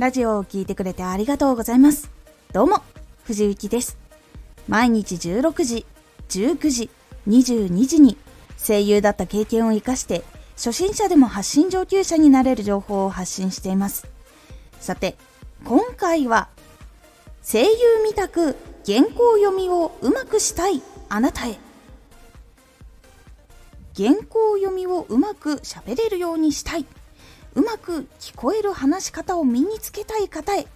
ラジオを聴いてくれてありがとうございます。どうも、藤幸です。毎日16時、19時、22時に声優だった経験を活かして初心者でも発信上級者になれる情報を発信しています。さて、今回は声優みたく原稿読みをうまくしたいあなたへ原稿読みをうまく喋れるようにしたいうまく聞こえる話し方を身につけたい方へ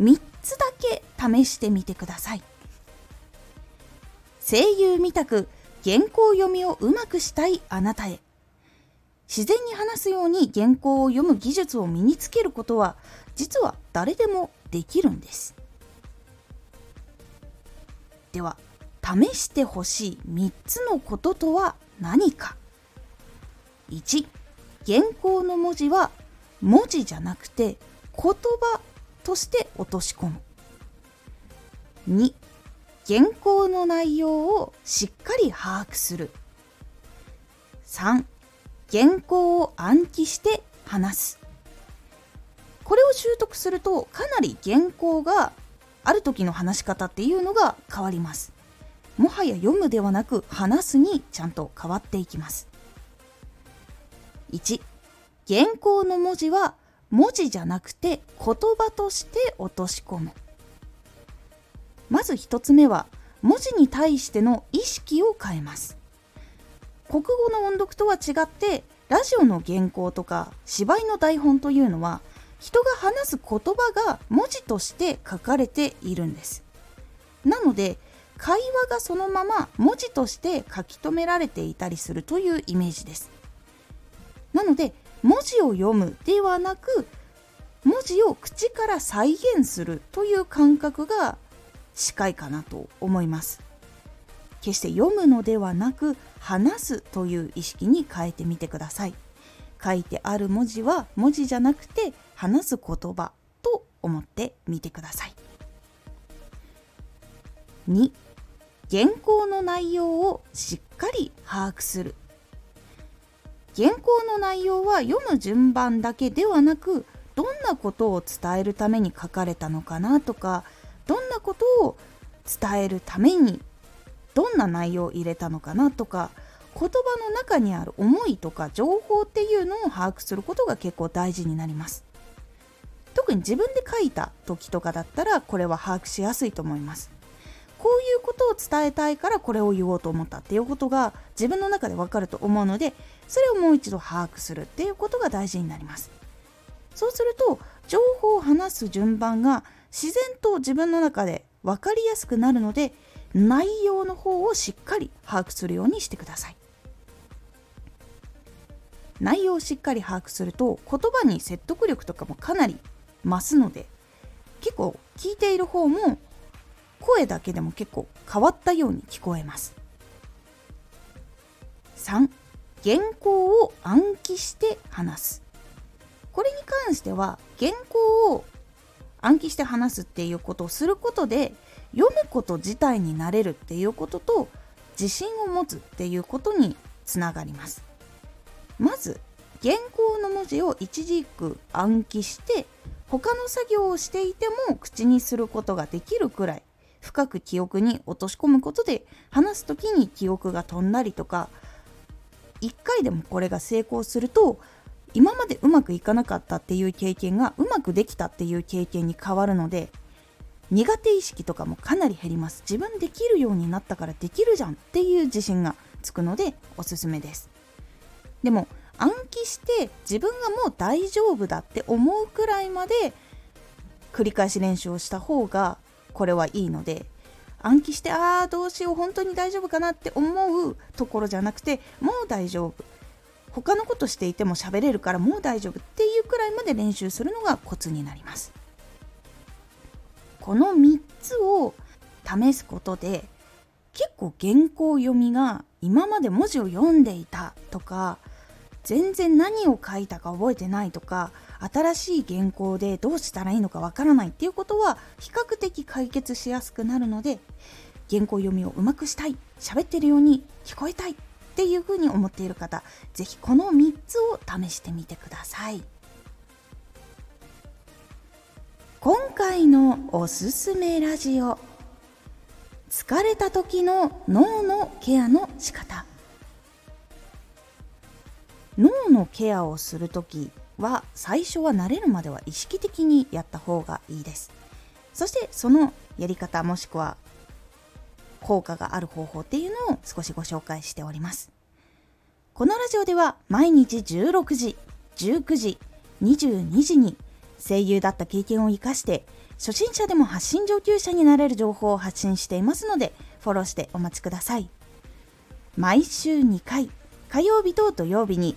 3つだけ試してみてください。声優みたく原稿読みをうまくしたいあなたへ。自然に話すように原稿を読む技術を身につけることは実は誰でもできるんです。では試してほしい3つのこととは何か。1原稿の文字は文字じゃなくて言葉として落とし込む。2原稿の内容をしっかり把握する。3原稿を暗記して話す。これを習得するとかなり原稿がある時の話し方っていうのが変わります。もはや読むではなく話すにちゃんと変わっていきます。1原稿の文字は文字じゃなくて言葉として落とし込む。まず1つ目は文字に対しての意識を変えます。国語の音読とは違ってラジオの原稿とか芝居の台本というのは人が話す言葉が文字として書かれているんです。なので会話がそのまま文字として書き留められていたりするというイメージです。なので文字を読むではなく文字を口から再現するという感覚が近いかなと思います。決して読むのではなく話すという意識に変えてみてください。書いてある文字は文字じゃなくて話す言葉と思ってみてください。2原稿の内容をしっかり把握する。原稿の内容は読む順番だけではなくどんなことを伝えるために書かれたのかなとかどんなことを伝えるためにどんな内容を入れたのかなとか言葉の中にある思いとか情報っていうのを把握することが結構大事になります。特に自分で書いた時とかだったらこれは把握しやすいと思います。こういうことを伝えたいからこれを言おうと思ったっていうことが自分の中でわかると思うのでそれをもう一度把握するっていうことが大事になります。そうすると情報を話す順番が自然と自分の中で分かりやすくなるので内容の方をしっかり把握するようにしてください。内容をしっかり把握すると言葉に説得力とかもかなり増すので結構聞いている方も声だけでも結構変わったように聞こえます。3原稿を暗記して話す。これに関しては原稿を暗記して話すっていうことをすることで読むこと自体になれるっていうことと自信を持つっていうことにつながります。まず原稿の文字を一軸暗記して他の作業をしていても口にすることができるくらい。深く記憶に落とし込むことで話す時に記憶が飛んだりとか1回でもこれが成功すると今までうまくいかなかったっていう経験がうまくできたっていう経験に変わるので苦手意識とかもかなり減ります。自分できるようになったからできるじゃんっていう自信がつくのでおすすめです。でも暗記して自分がもう大丈夫だって思うくらいまで繰り返し練習をした方がこれはいいので暗記してああどうしよう本当に大丈夫かなって思うところじゃなくてもう大丈夫。他のことしていても喋れるからもう大丈夫っていうくらいまで練習するのがコツになります。この3つを試すことで結構原稿読みが今まで文字を読んでいたとか全然何を書いたか覚えてないとか新しい原稿でどうしたらいいのかわからないっていうことは比較的解決しやすくなるので原稿読みをうまくしたい喋ってるように聞こえたいっていうふうに思っている方是非この3つを試してみてください。今回のおすすめラジオ。疲れた時の脳のケアの仕方。脳のケアをする時は最初は慣れるまでは意識的にやった方がいいです。そしてそのやり方もしくは効果がある方法っていうのを少しご紹介しております。このラジオでは毎日16時19時22時に声優だった経験を生かして初心者でも発信上級者になれる情報を発信していますのでフォローしてお待ちください。毎週2回火曜日と土曜日に